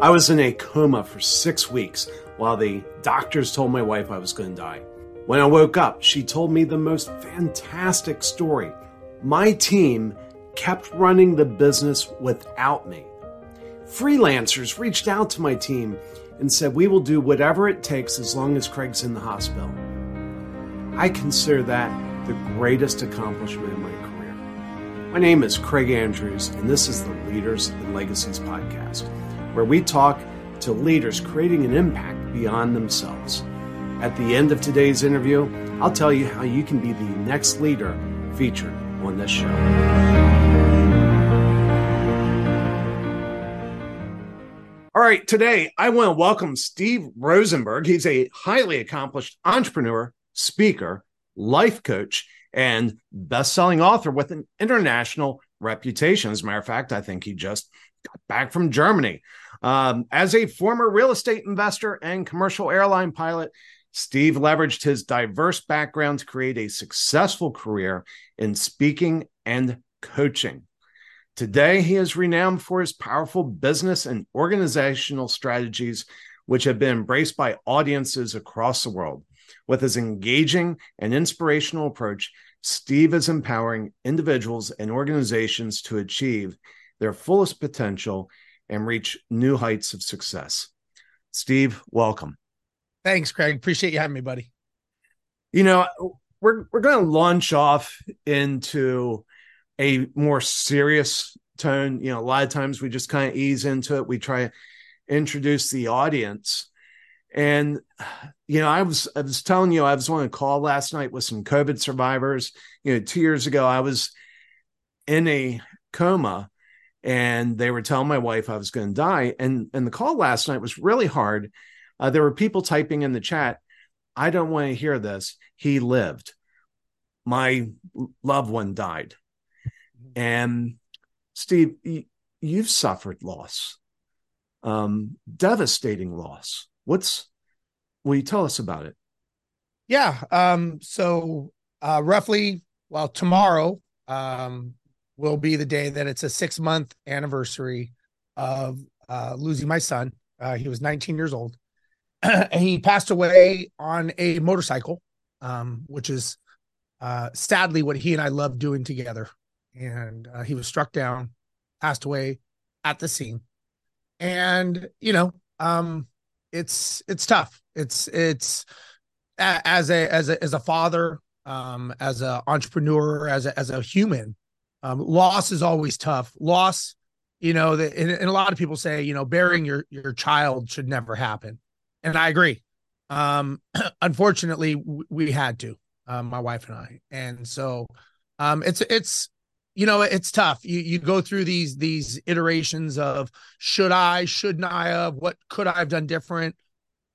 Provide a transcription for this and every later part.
I was in a coma for six weeks while the doctors told my wife I was going to die. When I woke up, she told me the most fantastic story. My team kept running the business without me. Freelancers reached out to my team and said, We will do whatever it takes as long as Craig's in the hospital. I consider that the greatest accomplishment in my career. My name is Craig Andrews, and this is the Leaders and Legacies podcast, where we talk to leaders creating an impact beyond themselves. At the end of today's interview, I'll tell you how you can be the next leader featured on this show. All right, today I want to welcome Steve Rozenberg. He's a highly accomplished entrepreneur, speaker, life coach, and best-selling author with an international reputation. As a matter of fact, I think he just got back from Germany. Um, as a former real estate investor and commercial airline pilot, Steve leveraged his diverse background to create a successful career in speaking and coaching. Today, he is renowned for his powerful business and organizational strategies, which have been embraced by audiences across the world. With his engaging and inspirational approach, Steve is empowering individuals and organizations to achieve their fullest potential and reach new heights of success. Steve, welcome. Thanks, Craig. Appreciate you having me, buddy. You know, we're we're going to launch off into a more serious tone. You know, a lot of times we just kind of ease into it. We try to introduce the audience. And you know, I was I was telling you I was on a call last night with some COVID survivors. You know, two years ago I was in a coma and they were telling my wife I was going to die. And and the call last night was really hard. Uh, there were people typing in the chat. I don't want to hear this. He lived. My loved one died. And Steve, you've suffered loss, um, devastating loss. What's, will you tell us about it? Yeah. Um, so, uh, roughly, well, tomorrow, um, will be the day that it's a six month anniversary of, uh, losing my son. Uh, he was 19 years old. he passed away on a motorcycle, um, which is, uh, sadly what he and I love doing together and uh, he was struck down, passed away at the scene. And you know, um, it's it's tough. It's it's as a as a as a father, um, as an entrepreneur, as a as a human, um, loss is always tough. Loss, you know, that and, and a lot of people say, you know, burying your your child should never happen, and I agree. Um, unfortunately, we had to, um, my wife and I, and so um, it's it's you know it's tough. You you go through these these iterations of should i shouldn't i have what could i have done different?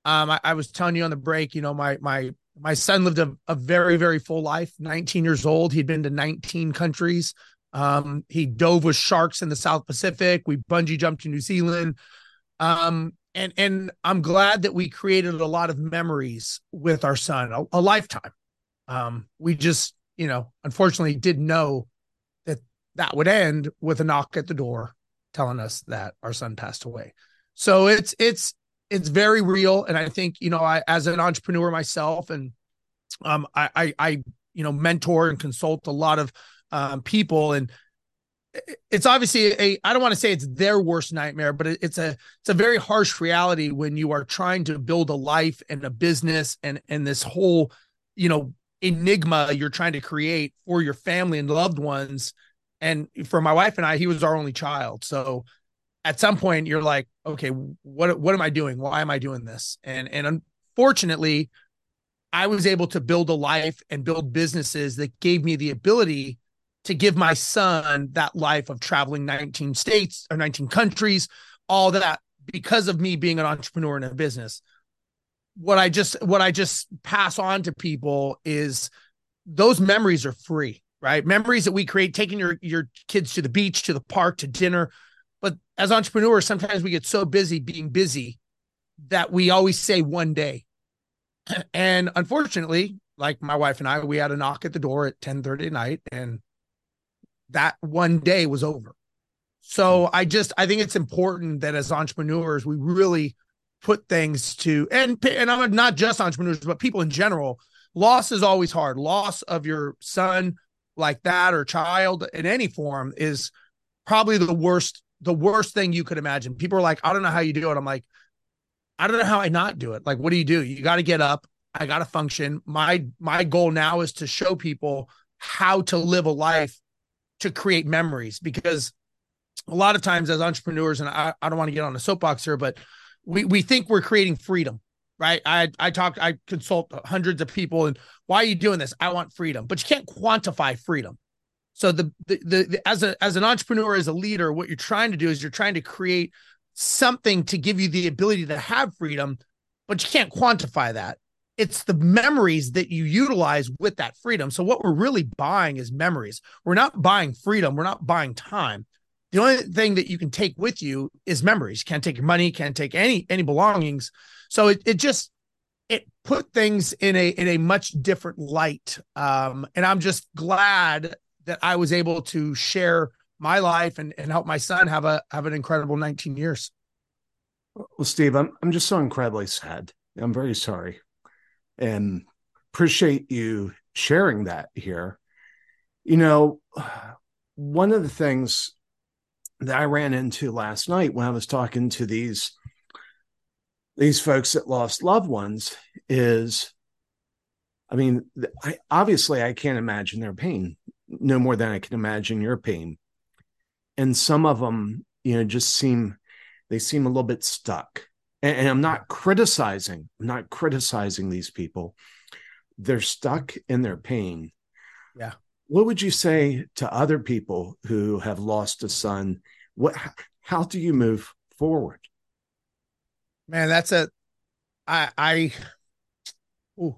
Um I, I was telling you on the break you know my my my son lived a, a very very full life 19 years old. He'd been to 19 countries um he dove with sharks in the south pacific. We bungee jumped to new zealand. Um and and i'm glad that we created a lot of memories with our son a, a lifetime. Um we just you know unfortunately didn't know that that would end with a knock at the door telling us that our son passed away. So it's it's it's very real, and I think you know, I as an entrepreneur myself, and um, I I, I you know mentor and consult a lot of um, people, and it's obviously a I don't want to say it's their worst nightmare, but it's a it's a very harsh reality when you are trying to build a life and a business and and this whole you know enigma you're trying to create for your family and loved ones and for my wife and I, he was our only child. So at some point you're like, okay, what what am I doing? Why am I doing this? And and unfortunately, I was able to build a life and build businesses that gave me the ability to give my son that life of traveling 19 states or 19 countries, all that because of me being an entrepreneur in a business. What I just what I just pass on to people is those memories are free right? Memories that we create, taking your your kids to the beach, to the park, to dinner. But as entrepreneurs, sometimes we get so busy being busy that we always say one day. And unfortunately, like my wife and I, we had a knock at the door at 10 30 at night, and that one day was over. So hmm. I just I think it's important that as entrepreneurs we really put things to and and I'm not just entrepreneurs but people in general. Loss is always hard. Loss of your son like that or child in any form is probably the worst the worst thing you could imagine. People are like, I don't know how you do it. I'm like, I don't know how I not do it. Like, what do you do? You got to get up. I got to function. My my goal now is to show people how to live a life to create memories because a lot of times as entrepreneurs, and I, I don't want to get on a soapbox here, but we we think we're creating freedom, right? I I talk, I consult hundreds of people, and why are you doing this? I want freedom, but you can't quantify freedom. So the, the the, the as a as an entrepreneur, as a leader, what you're trying to do is you're trying to create something to give you the ability to have freedom, but you can't quantify that. It's the memories that you utilize with that freedom. So what we're really buying is memories. We're not buying freedom. We're not buying time the only thing that you can take with you is memories. You can't take your money, can't take any any belongings. So it it just it put things in a in a much different light. Um, and I'm just glad that I was able to share my life and, and help my son have a have an incredible 19 years. Well, Steve, I'm I'm just so incredibly sad. I'm very sorry. And appreciate you sharing that here. You know, one of the things that I ran into last night when I was talking to these these folks that lost loved ones is I mean, I, obviously I can't imagine their pain no more than I can imagine your pain. And some of them, you know, just seem they seem a little bit stuck. And, and I'm not criticizing, I'm not criticizing these people. They're stuck in their pain. Yeah. What would you say to other people who have lost a son? What how do you move forward? Man that's a i i ooh,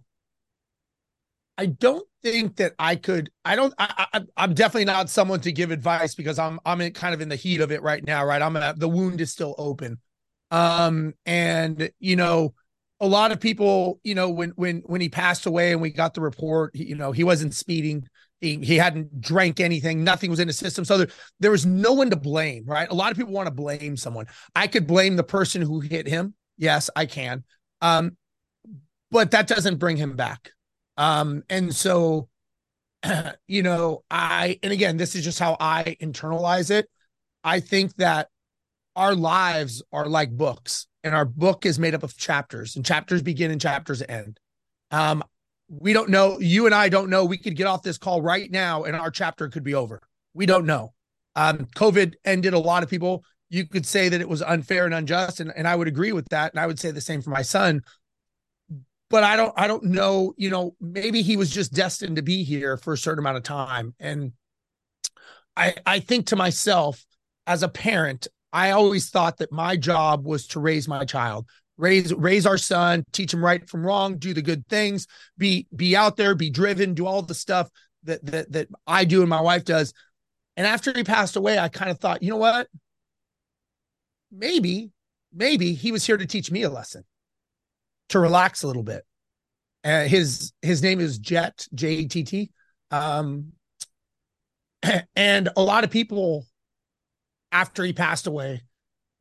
i don't think that i could i don't I, I i'm definitely not someone to give advice because i'm i'm in kind of in the heat of it right now right? I'm at, the wound is still open um and you know a lot of people you know when when when he passed away and we got the report you know he wasn't speeding he, he hadn't drank anything. Nothing was in his system. So there, there was no one to blame, right? A lot of people want to blame someone. I could blame the person who hit him. Yes, I can. Um, but that doesn't bring him back. Um, and so, you know, I, and again, this is just how I internalize it. I think that our lives are like books and our book is made up of chapters and chapters begin and chapters end. Um, we don't know. You and I don't know. We could get off this call right now and our chapter could be over. We don't know. Um, COVID ended a lot of people. You could say that it was unfair and unjust, and, and I would agree with that. And I would say the same for my son. But I don't I don't know, you know, maybe he was just destined to be here for a certain amount of time. And I I think to myself, as a parent, I always thought that my job was to raise my child, raise raise our son teach him right from wrong do the good things be be out there be driven do all the stuff that that that i do and my wife does. And after he passed away i kind of thought you know what? Maybe maybe he was here to teach me a lesson to relax a little bit. Uh, his his name is jet j-e-t-t um and a lot of people after he passed away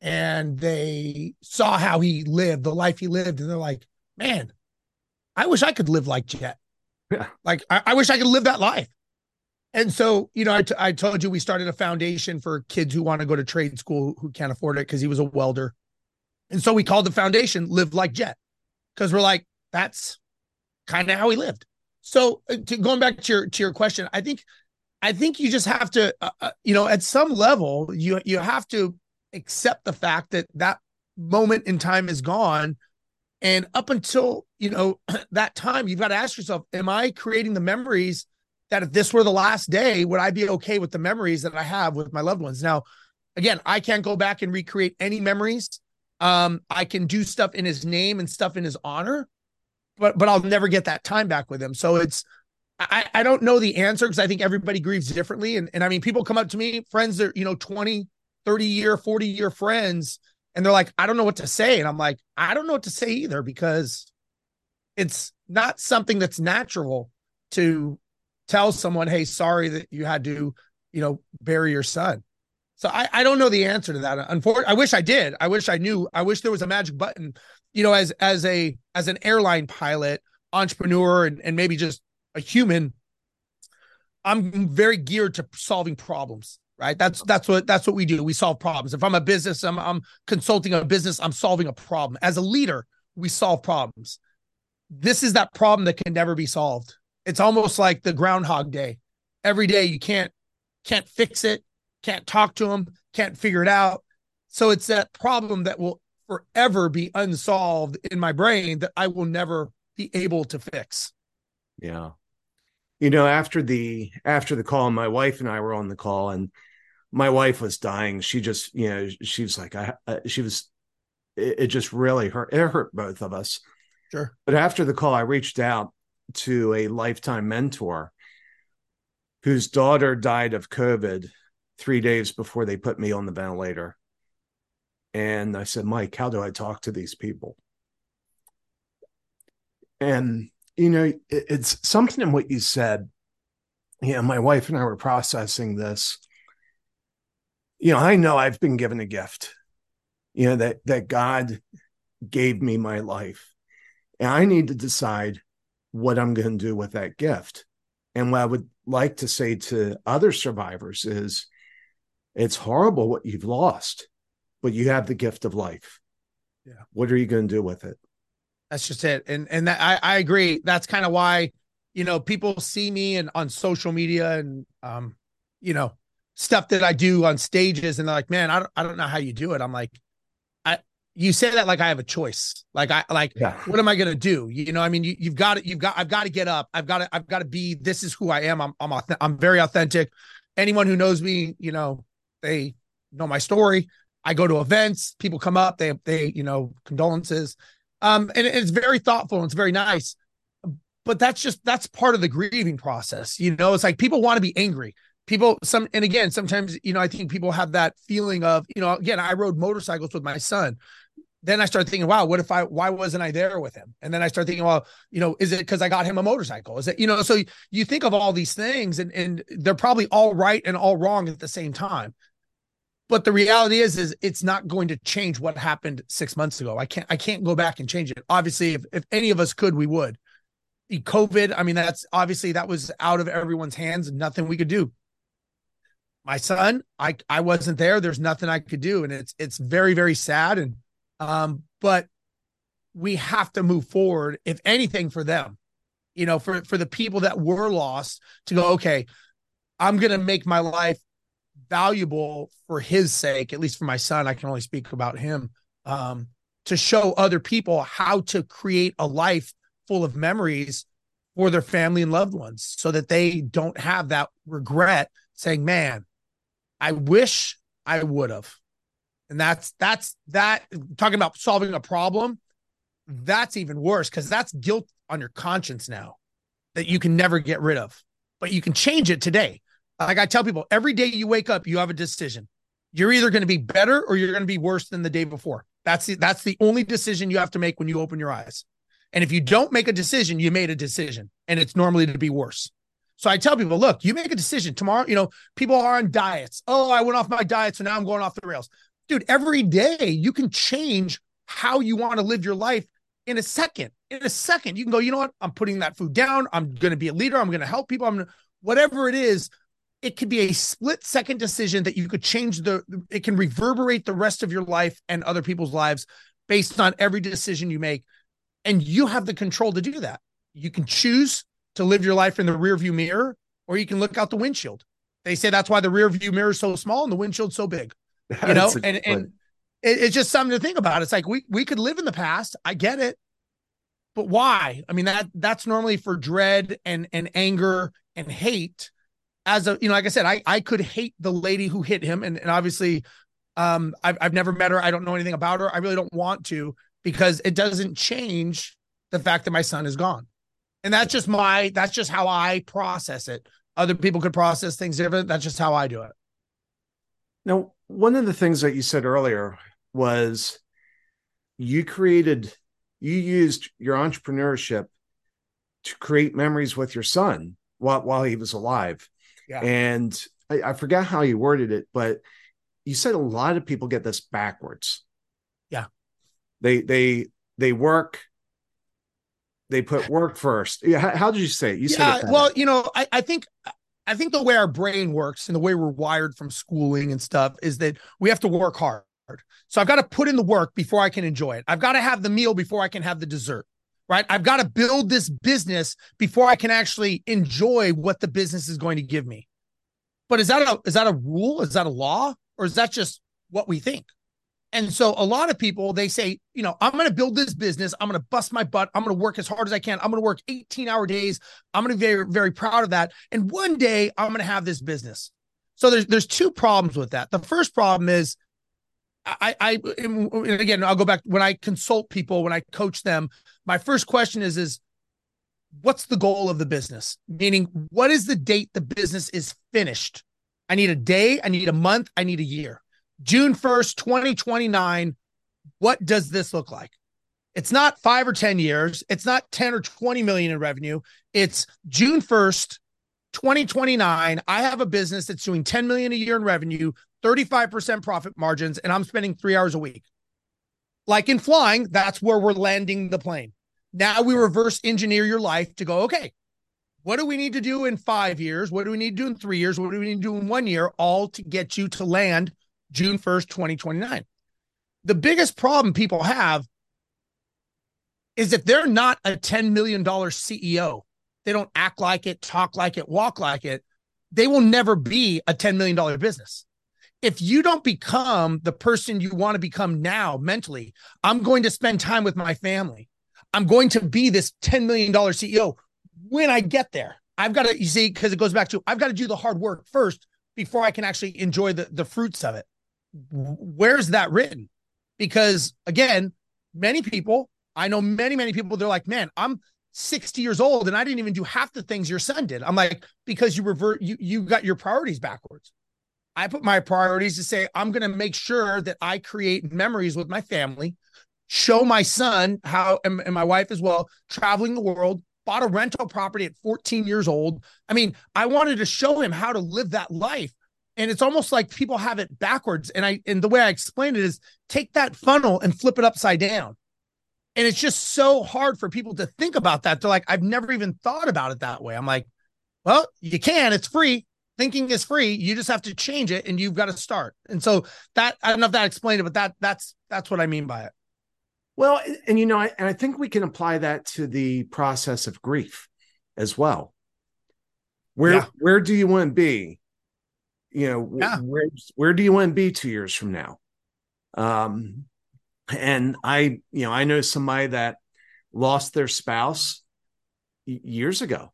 and they saw how he lived, the life he lived, and they're like, man, I wish I could live like Jet. Yeah. Like, I, I wish I could live that life. And so, you know, I, t- I told you we started a foundation for kids who want to go to trade school who can't afford it because he was a welder. And so we called the foundation Live Like Jet because we're like, that's kind of how he lived. So, uh, to, going back to your to your question, I think I think you just have to, uh, uh, you know, at some level, you you have to accept the fact that that moment in time is gone. And up until you know that time you've got to ask yourself am i creating the memories that if this were the last day would i be okay with the memories that i have with my loved ones? Now again i can't go back and recreate any memories. Um i can do stuff in his name and stuff in his honor but but i'll never get that time back with him. So it's i i don't know the answer because i think everybody grieves differently and, and i mean people come up to me friends that you know 20 30 year, 40 year friends. And they're like, I don't know what to say. And I'm like, I don't know what to say either because it's not something that's natural to tell someone, hey, sorry that you had to, you know, bury your son. So I, I don't know the answer to that. Unfortunately, I wish I did. I wish I knew. I wish there was a magic button. You know, as as a as an airline pilot, entrepreneur, and, and maybe just a human, I'm very geared to solving problems. Right. That's that's what that's what we do. We solve problems. If I'm a business, I'm I'm consulting a business, I'm solving a problem. As a leader, we solve problems. This is that problem that can never be solved. It's almost like the groundhog day. Every day you can't can't fix it, can't talk to them, can't figure it out. So it's that problem that will forever be unsolved in my brain that I will never be able to fix. Yeah. You know, after the after the call, my wife and I were on the call, and my wife was dying. She just, you know, she was like, I, I she was, it, it just really hurt. It hurt both of us. Sure. But after the call, I reached out to a lifetime mentor whose daughter died of COVID three days before they put me on the ventilator. And I said, Mike, how do I talk to these people? And, you know, it, it's something in what you said. Yeah, you know, my wife and I were processing this. You know, I know I've been given a gift, you know, that that God gave me my life. And I need to decide what I'm going to do with that gift. And what I would like to say to other survivors is it's horrible what you've lost, but you have the gift of life. Yeah. What are you going to do with it? That's just it. And and that, I, I agree. That's kind of why, you know, people see me and on social media and um, you know, stuff that I do on stages and they're like, man, I don't I don't know how you do it. I'm like, I you say that like I have a choice. Like I like yeah. what am I gonna do? You know, I mean, you, you've got to you've got I've got to get up. I've got to I've got to be. This is who I am. I'm I'm I'm very authentic. Anyone who knows me, you know, they know my story. I go to events. People come up. They they you know condolences. Um, and it's very thoughtful and it's very nice. But that's just that's part of the grieving process. You know, it's like people want to be angry people some and again sometimes you know i think people have that feeling of you know again i rode motorcycles with my son then I started thinking, wow, what if I, why wasn't I there with him? And then I start thinking, well, you know, is it because I got him a motorcycle? Is it, you know, so you think of all these things and, and they're probably all right and all wrong at the same time. But the reality is, is it's not going to change what happened six months ago. I can't, I can't go back and change it. Obviously, if, if any of us could, we would. COVID, I mean, that's obviously that was out of everyone's hands and nothing we could do. My son, I, I wasn't there. There's nothing I could do. And it's, it's very, very sad. And, um, but we have to move forward, if anything, for them, you know, for for the people that were lost to go, okay, I'm gonna make my life valuable for his sake, at least for my son. I can only speak about him. Um, to show other people how to create a life full of memories for their family and loved ones so that they don't have that regret saying, man, I wish I would have. And that's that's that talking about solving a problem. That's even worse because that's guilt on your conscience now that you can never get rid of. But you can change it today. Like I tell people, every day you wake up, you have a decision. You're either going to be better or you're going to be worse than the day before. That's the, that's the only decision you have to make when you open your eyes. And if you don't make a decision, you made a decision, and it's normally to be worse. So I tell people, look, you make a decision tomorrow. You know, people are on diets. Oh, I went off my diet, so now I'm going off the rails dude, every day you can change how you want to live your life in a second. In a second, you can go, you know what? I'm putting that food down. I'm going to be a leader. I'm going to help people. I'm gonna, whatever it is. It could be a split second decision that you could change the, it can reverberate the rest of your life and other people's lives based on every decision you make. And you have the control to do that. You can choose to live your life in the rear view mirror, or you can look out the windshield. They say that's why the rear view mirror is so small and the windshield so big you know, and and it, it's just something to think about. It's like we we could live in the past. I get it, but why? I mean that that's normally for dread and and anger and hate. As a you know, like I said, I I could hate the lady who hit him, and and obviously, um, I've I've never met her. I don't know anything about her. I really don't want to because it doesn't change the fact that my son is gone, and that's just my that's just how I process it. Other people could process things different. That's just how I do it. Now, one of the things that you said earlier was you created, you used your entrepreneurship to create memories with your son while while he was alive. Yeah. And I, I forgot how you worded it, but you said a lot of people get this backwards. Yeah. They they they work they put work first. Yeah, how, how did you say it? You yeah, said it well, you know, I, I think I think the way our brain works and the way we're wired from schooling and stuff is that we have to work hard. So I've got to put in the work before I can enjoy it. I've got to have the meal before I can have the dessert. Right? I've got to build this business before I can actually enjoy what the business is going to give me. But is that a is that a rule? Is that a law? Or is that just what we think? And so a lot of people they say, you know, I'm going to build this business. I'm going to bust my butt. I'm going to work as hard as I can. I'm going to work 18 hour days. I'm going to be very, very proud of that. And one day I'm going to have this business. So there's there's two problems with that. The first problem is I, I, again, I'll go back when I consult people, when I coach them, my first question is, is what's the goal of the business? Meaning, what is the date the business is finished? I need a day, I need a month, I need a year. June 1st, 2029. What does this look like? It's not five or 10 years. It's not 10 or 20 million in revenue. It's June 1st, 2029. I have a business that's doing 10 million a year in revenue, 35% profit margins, and I'm spending three hours a week. Like in flying, that's where we're landing the plane. Now we reverse engineer your life to go, okay, what do we need to do in five years? What do we need to do in three years? What do we need to do in one year? All to get you to land June 1st, 2029. The biggest problem people have is if they're not a $10 million CEO, they don't act like it, talk like it, walk like it, they will never be a $10 million business. If you don't become the person you want to become now mentally, I'm going to spend time with my family. I'm going to be this $10 million CEO when I get there. I've got to, you see, because it goes back to I've got to do the hard work first before I can actually enjoy the, the fruits of it. Where's that written? Because again, many people, I know many, many people, they're like, man, I'm 60 years old and I didn't even do half the things your son did. I'm like, because you revert, you you got your priorities backwards. I put my priorities to say, I'm going to make sure that I create memories with my family, show my son how, and, and my wife as well, traveling the world, bought a rental property at 14 years old. I mean, I wanted to show him how to live that life. And it's almost like people have it backwards. And I, and the way I explain it is take that funnel and flip it upside down. And it's just so hard for people to think about that. They're like, I've never even thought about it that way. I'm like, well, you can, it's free. Thinking is free. You just have to change it and you've got to start. And so that I don't know if that explained it, but that that's that's what I mean by it. Well, and you know, I, and I think we can apply that to the process of grief as well. Where yeah. where do you want to be? You know, yeah. where where do you want to be two years from now? Um, and I, you know, I know somebody that lost their spouse years ago,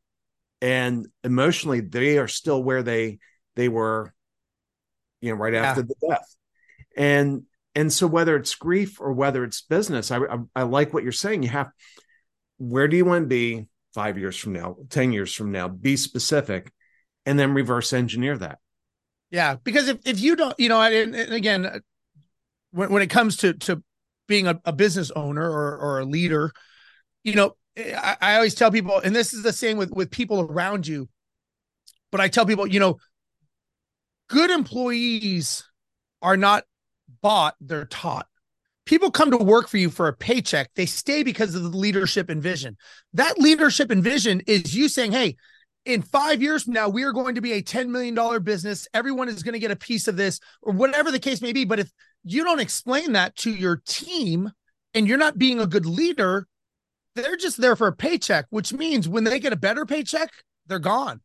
and emotionally they are still where they they were, you know, right after yeah. the death, and and so whether it's grief or whether it's business, I, I, I like what you're saying. You have where do you want to be five years from now, ten years from now? Be specific, and then reverse engineer that. Yeah, because if, if you don't, you know, and, and again, when, when it comes to to being a, a business owner or or a leader, you know, I, I always tell people, and this is the same with with people around you, but I tell people, you know, good employees are not bought, they're taught. People come to work for you for a paycheck. They stay because of the leadership and vision. That leadership and vision is you saying, Hey, in five years from now, we are going to be a $10 million business. Everyone is going to get a piece of this, or whatever the case may be. But if you don't explain that to your team and you're not being a good leader, they're just there for a paycheck, which means when they get a better paycheck, they're gone.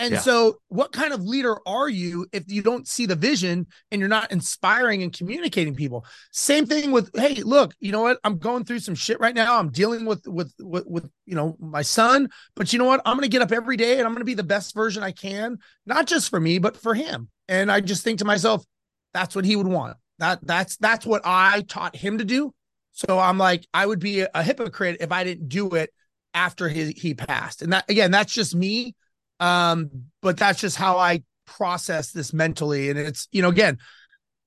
And yeah. so, what kind of leader are you if you don't see the vision and you're not inspiring and communicating people? Same thing with, hey, look, you know what? I'm going through some shit right now. I'm dealing with with with, with you know my son, but you know what? I'm going to get up every day and I'm going to be the best version I can, not just for me, but for him. And I just think to myself, that's what he would want. That that's that's what I taught him to do. So I'm like, I would be a, hypocrite if I didn't do it after he he passed. And that again, that's just me um, but that's just how I process this mentally. And it's, you know, again,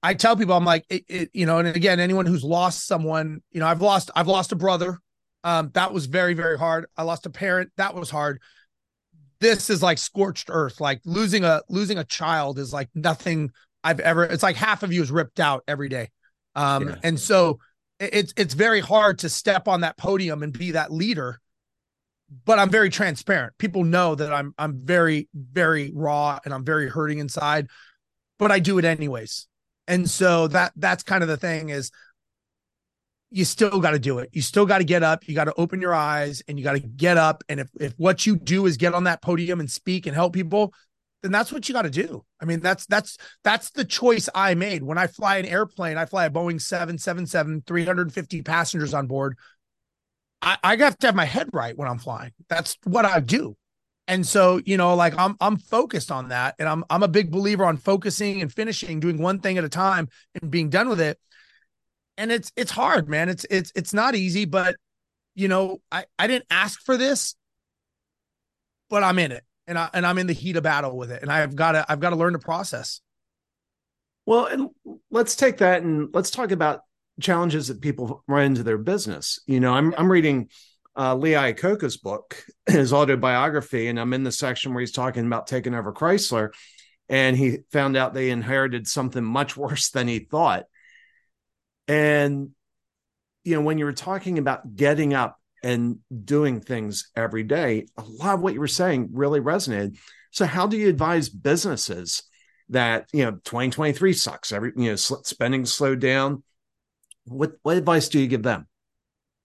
I tell people, I'm like, it, it, you know, and again, anyone who's lost someone, you know, I've lost, I've lost a brother. Um, that was very, very hard. I lost a parent. That was hard. This is like scorched earth. Like losing a losing a child is like nothing I've ever. It's like half of you is ripped out every day, um, Yeah. and so it's it's very hard to step on that podium and be that leader. But I'm very transparent. People know that I'm I'm very very raw and I'm very hurting inside, but I do it anyways. And so that that's kind of the thing is you still got to do it. You still got to get up. You got to open your eyes and you got to get up. And if, if what you do is get on that podium and speak and help people, then that's what you got to do. I mean, that's, that's, that's the choice I made when I fly an airplane. I fly a Boeing 777, 350 passengers on board. I, I have to have my head right when I'm flying. That's what I do. And so, you know, like I'm I'm focused on that. And I'm I'm a big believer on focusing and finishing, doing one thing at a time and being done with it and it's it's hard man it's it's it's not easy but you know i i didn't ask for this but i'm in it and i and i'm in the heat of battle with it and i've got to i've got to learn the process Well, and let's take that and let's talk about challenges that people run into their business. You know, I'm I'm reading uh, Lee Iacocca's book, his autobiography, and I'm in the section where he's talking about taking over Chrysler, and he found out they inherited something much worse than he thought. And you know, when you were talking about getting up and doing things every day, a lot of what you were saying really resonated. So, how do you advise businesses? that you know 2023 sucks every you know spending slowed down what what advice do you give them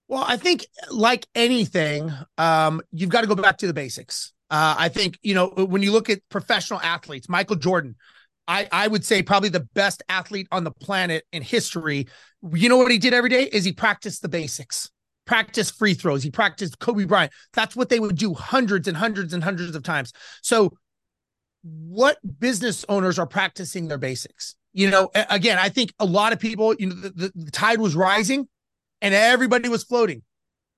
well i think like anything um you've got to go back to the basics uh i think you know when you look at professional athletes michael jordan I, I would say probably the best athlete on the planet in history. You know what he did every day is he practiced the basics, practiced free throws. He practiced Kobe Bryant. That's what they would do hundreds and hundreds and hundreds of times. So what business owners are practicing their basics. You know, again, I think a lot of people, you know, the, the, tide was rising and everybody was floating.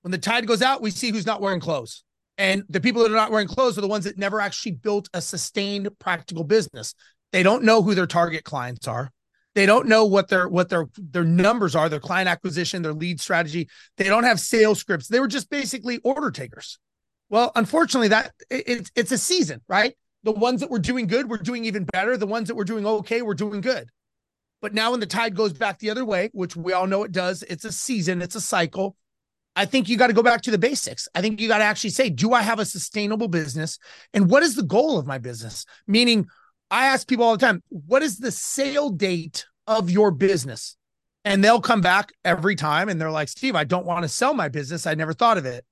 When the tide goes out, we see who's not wearing clothes. And the people that are not wearing clothes are the ones that never actually built a sustained practical business. They don't know who their target clients are. They don't know what their what their their numbers are, their client acquisition, their lead strategy. They don't have sales scripts. They were just basically order takers. Well, unfortunately, that it, it's it's a season, right? the ones that were doing good were doing even better. The ones that were doing okay were doing good. But now when the tide goes back the other way, which we all know it does, it's a season, it's a cycle. I think you got to go back to the basics. I think you got to actually say, do I have a sustainable business? And what is the goal of my business? Meaning, I ask people all the time, what is the sale date of your business? And they'll come back every time and they're like, Steve, I don't want to sell my business. I never thought of it.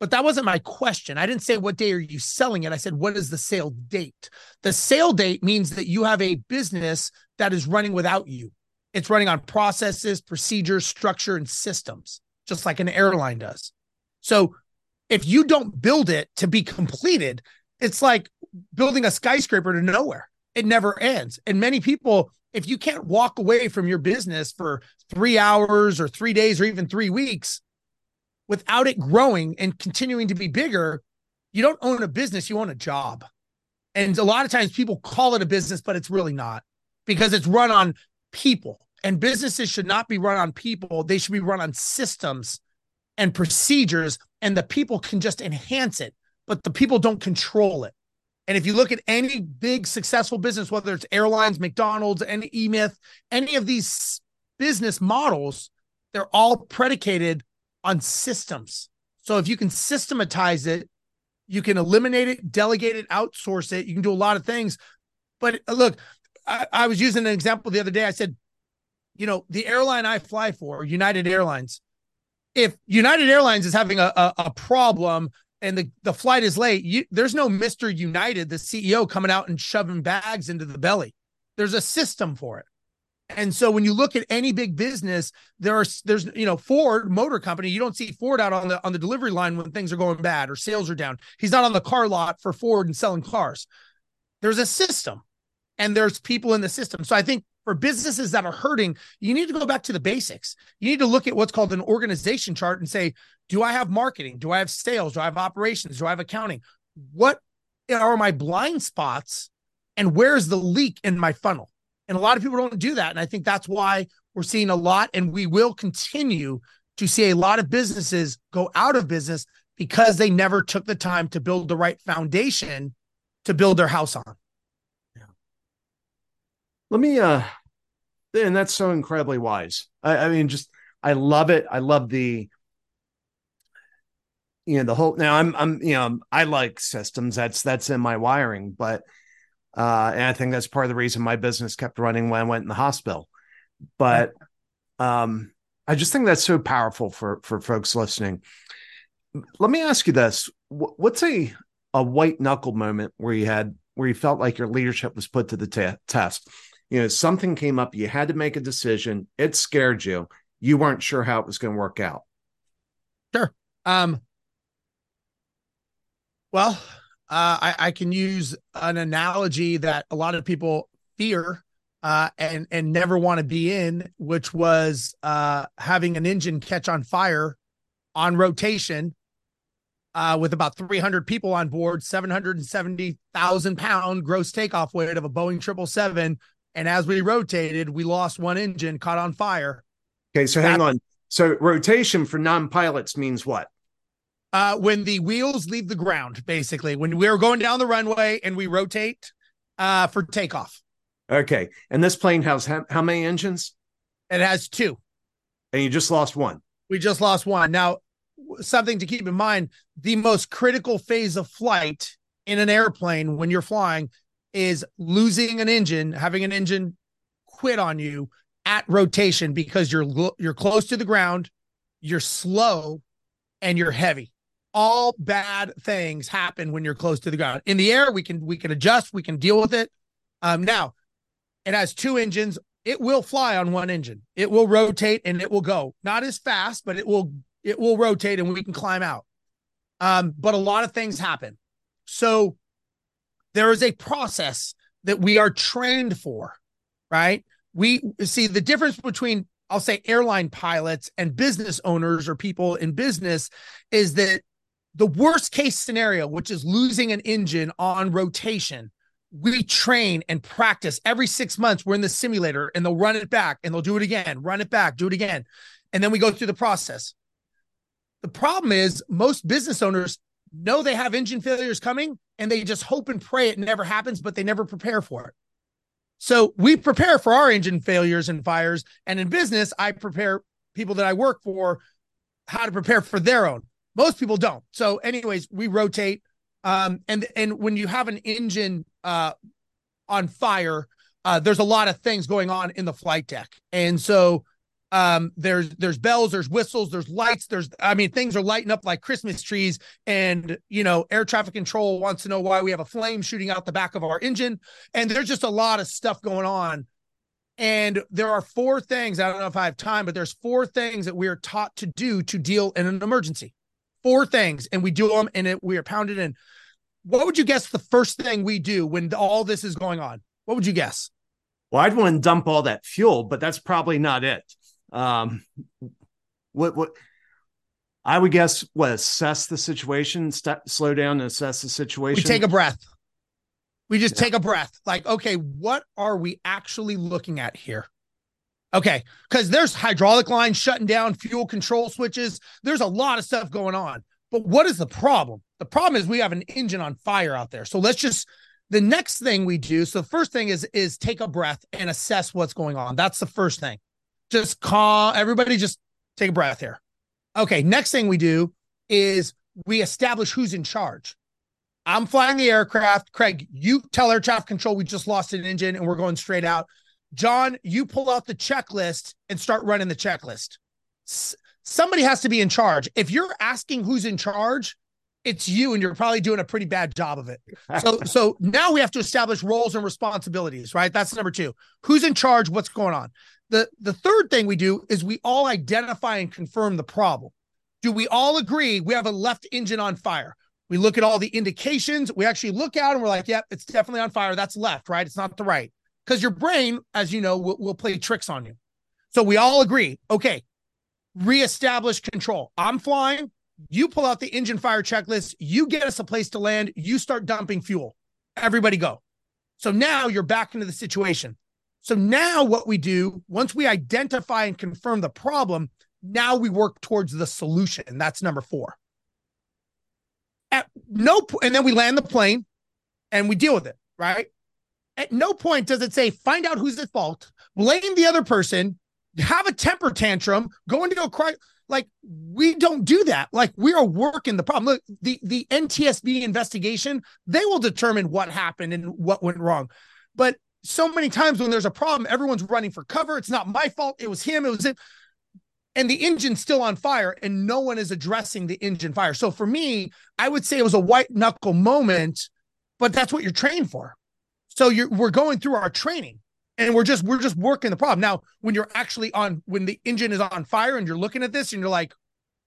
But that wasn't my question. I didn't say what day are you selling it. I said what is the sale date? The sale date means that you have a business that is running without you. It's running on processes, procedures, structure and systems, just like an airline does. So if you don't build it to be completed, it's like building a skyscraper to nowhere. It never ends. And many people if you can't walk away from your business for 3 hours or 3 days or even 3 weeks, without it growing and continuing to be bigger, you don't own a business, you own a job. And a lot of times people call it a business, but it's really not because it's run on people. And businesses should not be run on people, they should be run on systems and procedures. And the people can just enhance it, but the people don't control it. And if you look at any big successful business, whether it's airlines, McDonald's, any eMyth, any of these business models, they're all predicated on systems. So if you can systematize it, you can eliminate it, delegate it, outsource it. You can do a lot of things. But uh, look, I, I was using an example the other day. I said, you know, the airline I fly for, United Airlines, if United Airlines is having a, a, a problem and the, the flight is late, you, there's no Mr. United, the CEO coming out and shoving bags into the belly. There's a system for it. And so when you look at any big business, there's there's you know Ford Motor Company, you don't see Ford out on the on the delivery line when things are going bad or sales are down. He's not on the car lot for Ford and selling cars. There's a system and there's people in the system. So I think for businesses that are hurting, you need to go back to the basics. You need to look at what's called an organization chart and say, do I have marketing? Do I have sales? Do I have operations? Do I have accounting? What are my blind spots and where's the leak in my funnel? And a lot of people don't do that. And I think that's why we're seeing a lot, and we will continue to see a lot of businesses go out of business because they never took the time to build the right foundation to build their house on. Let me uh and that's so incredibly wise. I, I mean, just I love it. I love the you know the whole now i'm i'm you know i like systems. That's that's in my wiring but uh and i think that's part of the reason my business kept running when i went in the hospital. But um i just think that's so powerful for for folks listening. Let me ask you this. What's a a white knuckle moment where you had where you felt like your leadership was put to the test you know something came up you had to make a decision it scared you you weren't sure how it was going to work out sure um well, uh, I, I can use an analogy that a lot of people fear uh, and and never want to be in, which was uh, having an engine catch on fire on rotation uh, with about 300 people on board, 770,000 pound gross takeoff weight of a Boeing 777. And as we rotated, we lost one engine, caught on fire. Okay, so that, hang on. So rotation for non pilots means what? uh, when the wheels leave the ground, basically, when we're going down the runway and we rotate uh, for takeoff. Okay. And this plane has how, how many engines? It has two. And you just lost one. We just lost one. Now, something to keep in mind the most critical phase of flight in an airplane when you're flying is losing an engine, having an engine quit on you at rotation because you're you're close to the ground, you're slow, and you're heavy all bad things happen when you're close to the ground. In the air, we can we can adjust, we can deal with it. Um, now, it has two engines. It will fly on one engine. It will rotate and it will go. Not as fast, but it will it will rotate and we can climb out. Um, but a lot of things happen. So there is a process that we are trained for, right? We see the difference between I'll say airline pilots and business owners or people in business is that the worst case scenario, which is losing an engine on rotation, we train and practice every six months. We're in the simulator and they'll run it back and they'll do it again, run it back, do it again. And then we go through the process. The problem is, most business owners know they have engine failures coming and they just hope and pray it never happens, but they never prepare for it. So we prepare for our engine failures and fires. And in business, I prepare people that I work for how to prepare for their own. Most people don't. So, anyways, we rotate. Um, and and when you have an engine uh on fire, uh, there's a lot of things going on in the flight deck. And so um there's there's bells there's whistles there's lights there's i mean things are lighting up like christmas trees and you know air traffic control wants to know why we have a flame shooting out the back of our engine and there's just a lot of stuff going on and there are four things i don't know if i have time but there's four things that we are taught to do to deal in an emergency four things and we do them and it, we are pounded in. What would you guess the first thing we do when all this is going on? What would you guess? Well, I'd want to dump all that fuel, but that's probably not it. Um, what what I would guess what assess the situation, st- slow down and assess the situation. We take a breath. We just yeah. take a breath. Like, okay, what are we actually looking at here? Okay, because there's hydraulic lines shutting down, fuel control switches. There's a lot of stuff going on. But what is the problem? The problem is we have an engine on fire out there. So let's just the next thing we do. So the first thing is is take a breath and assess what's going on. That's the first thing. Just calm everybody just take a breath here. Okay, next thing we do is we establish who's in charge. I'm flying the aircraft. Craig, you tell air traffic control we just lost an engine and we're going straight out. John, you pull out the checklist and start running the checklist. S- somebody has to be in charge. If you're asking who's in charge, it's you and you're probably doing a pretty bad job of it. So so now we have to establish roles and responsibilities, right? That's number 2. Who's in charge, what's going on? The the third thing we do is we all identify and confirm the problem. Do we all agree we have a left engine on fire? We look at all the indications. We actually look out and we're like, yep, it's definitely on fire. That's left, right? It's not the right because your brain, as you know, will, will play tricks on you. So we all agree, okay, reestablish control. I'm flying. You pull out the engine fire checklist. You get us a place to land. You start dumping fuel. Everybody go. So now you're back into the situation. So now what we do, once we identify and confirm the problem, now we work towards the solution. And that's number four. At no, and then we land the plane and we deal with it, right? At no point does it say find out who's at fault, blame the other person, have a temper tantrum, go into a cry. Like we don't do that. Like we are working the problem. Look, the the NTSB investigation, they will determine what happened and what went wrong. But so many times when there's a problem, everyone's running for cover. It's not my fault. It was him. It was it. And the engine's still on fire, and no one is addressing the engine fire. So for me, I would say it was a white knuckle moment, but that's what you're trained for. So you're we're going through our training and we're just we're just working the problem. Now, when you're actually on when the engine is on fire and you're looking at this and you're like,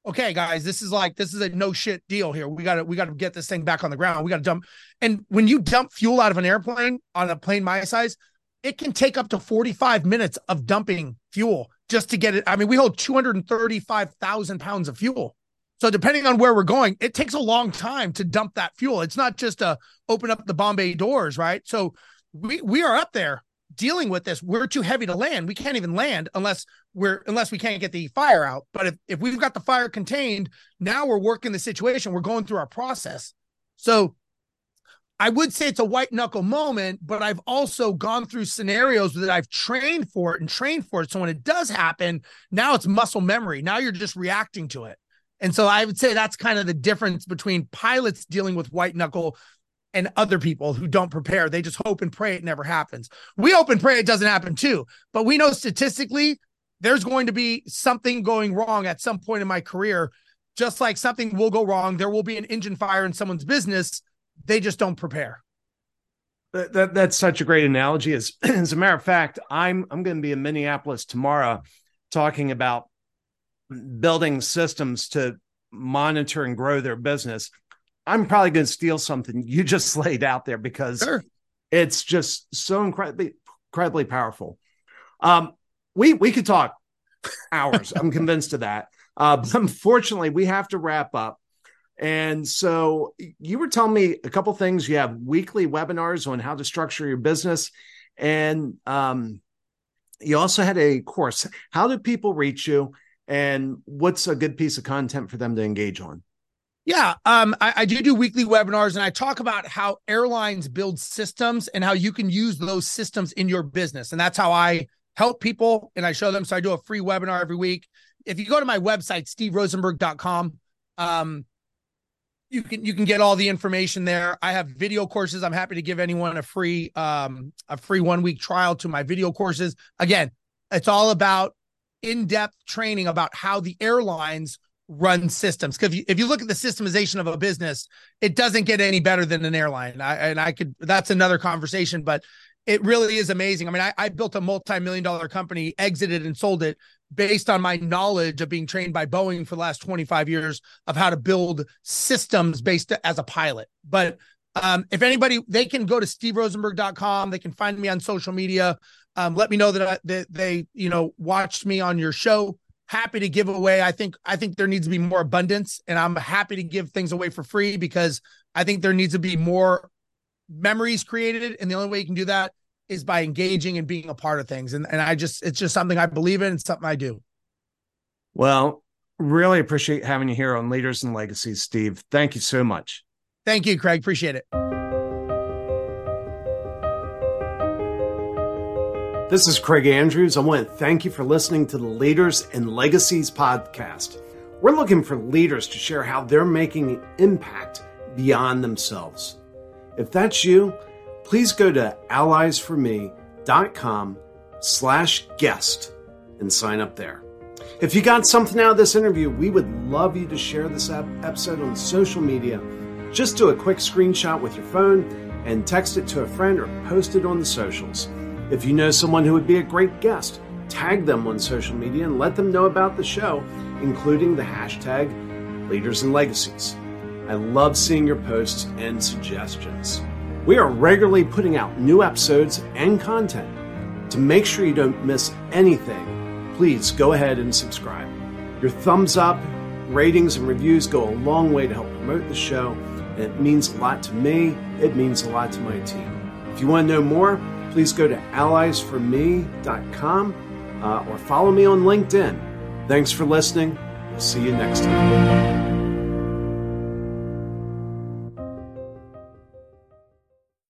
okay, guys, this is like this is a no shit deal here. We gotta we gotta get this thing back on the ground. We gotta dump. And when you dump fuel out of an airplane on a plane my size, it can take up to 45 minutes of dumping fuel just to get it. I mean, we hold 235,000 pounds of fuel. So depending on where we're going, it takes a long time to dump that fuel. It's not just to open up the bomb bay doors, right? So we we are up there dealing with this. We're too heavy to land. We can't even land unless we're unless we can't get the fire out. But if if we've got the fire contained, now we're working the situation. We're going through our process. So I would say it's a white knuckle moment, but I've also gone through scenarios that I've trained for it and trained for it. So when it does happen, now it's muscle memory. Now you're just reacting to it. And so I would say that's kind of the difference between pilots dealing with white knuckle and other people who don't prepare. They just hope and pray it never happens. We hope and pray it doesn't happen too. But we know statistically, there's going to be something going wrong at some point in my career. Just like something will go wrong, there will be an engine fire in someone's business. They just don't prepare. That, that that's such a great analogy. As as a matter of fact, I'm I'm going to be in Minneapolis tomorrow, talking about building systems to monitor and grow their business. I'm probably going to steal something you just laid out there because sure. it's just so incredibly incredibly powerful. Um, we we could talk hours. I'm convinced of that. Uh, but unfortunately, we have to wrap up. And so you were telling me a couple things. You have weekly webinars on how to structure your business, and um, you also had a course. How do people reach you? and what's a good piece of content for them to engage on? Yeah, um, I, I, do do weekly webinars, and I talk about how airlines build systems and how you can use those systems in your business, and that's how I help people and I show them. So I do a free webinar every week. If you go to my website, steverozenberg.com, um, you can you can get all the information there. I have video courses. I'm happy to give anyone a free um, a free one week trial to my video courses. Again, it's all about in-depth training about how the airlines run systems. Because if, if you, look at the systemization of a business it doesn't get any better than an airline. I, and i could that's another conversation but it really is amazing. I mean I, I built a multi-million dollar company exited and sold it based on my knowledge of being trained by boeing for the last 25 years of how to build systems based as a pilot. But um, if anybody they can go to steverozenberg.com they can find me on social media. Um, let me know that, I, that they, you know, watched me on your show. Happy to give away. I think I think there needs to be more abundance, and I'm happy to give things away for free because I think there needs to be more memories created, and the only way you can do that is by engaging and being a part of things. And and I just it's just something I believe in. It's something I do. Well, really appreciate having you here on Leaders and Legacies, Steve. Thank you so much. Thank you, Craig. Appreciate it. This is Craig Andrews. I want to thank you for listening to the Leaders and Legacies podcast. We're looking for leaders to share how they're making impact beyond themselves. If that's you, please go to allies4me.com slash guest and sign up there. If you got something out of this interview, we would love you to share this episode on social media. Just do a quick screenshot with your phone and text it to a friend or post it on the socials. If you know someone who would be a great guest, tag them on social media and let them know about the show, including the hashtag Leaders and Legacies. I love seeing your posts and suggestions. We are regularly putting out new episodes and content. To make sure you don't miss anything, please go ahead and subscribe. Your thumbs up, ratings, and reviews go a long way to help promote the show, and it means a lot to me. It means a lot to my team. If you want to know more, please go to allies4me.com uh, or follow me on LinkedIn. Thanks for listening. We'll see you next time.